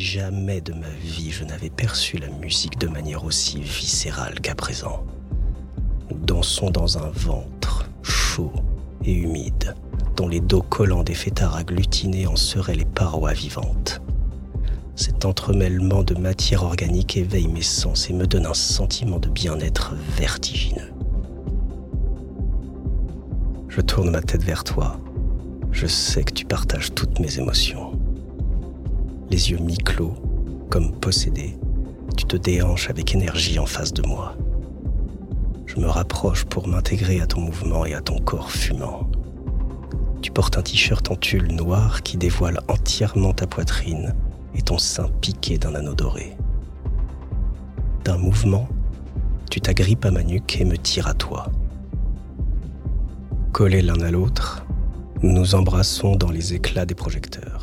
Jamais de ma vie je n'avais perçu la musique de manière aussi viscérale qu'à présent. Nous dansons dans un ventre chaud et humide, dont les dos collants des fêtards agglutinés en seraient les parois vivantes. Cet entremêlement de matière organique éveille mes sens et me donne un sentiment de bien-être vertigineux. Je tourne ma tête vers toi. Je sais que tu partages toutes mes émotions les yeux mi-clos, comme possédé, tu te déhanches avec énergie en face de moi. Je me rapproche pour m'intégrer à ton mouvement et à ton corps fumant. Tu portes un t-shirt en tulle noir qui dévoile entièrement ta poitrine et ton sein piqué d'un anneau doré. D'un mouvement, tu t'agrippes à ma nuque et me tires à toi. Collés l'un à l'autre, nous nous embrassons dans les éclats des projecteurs.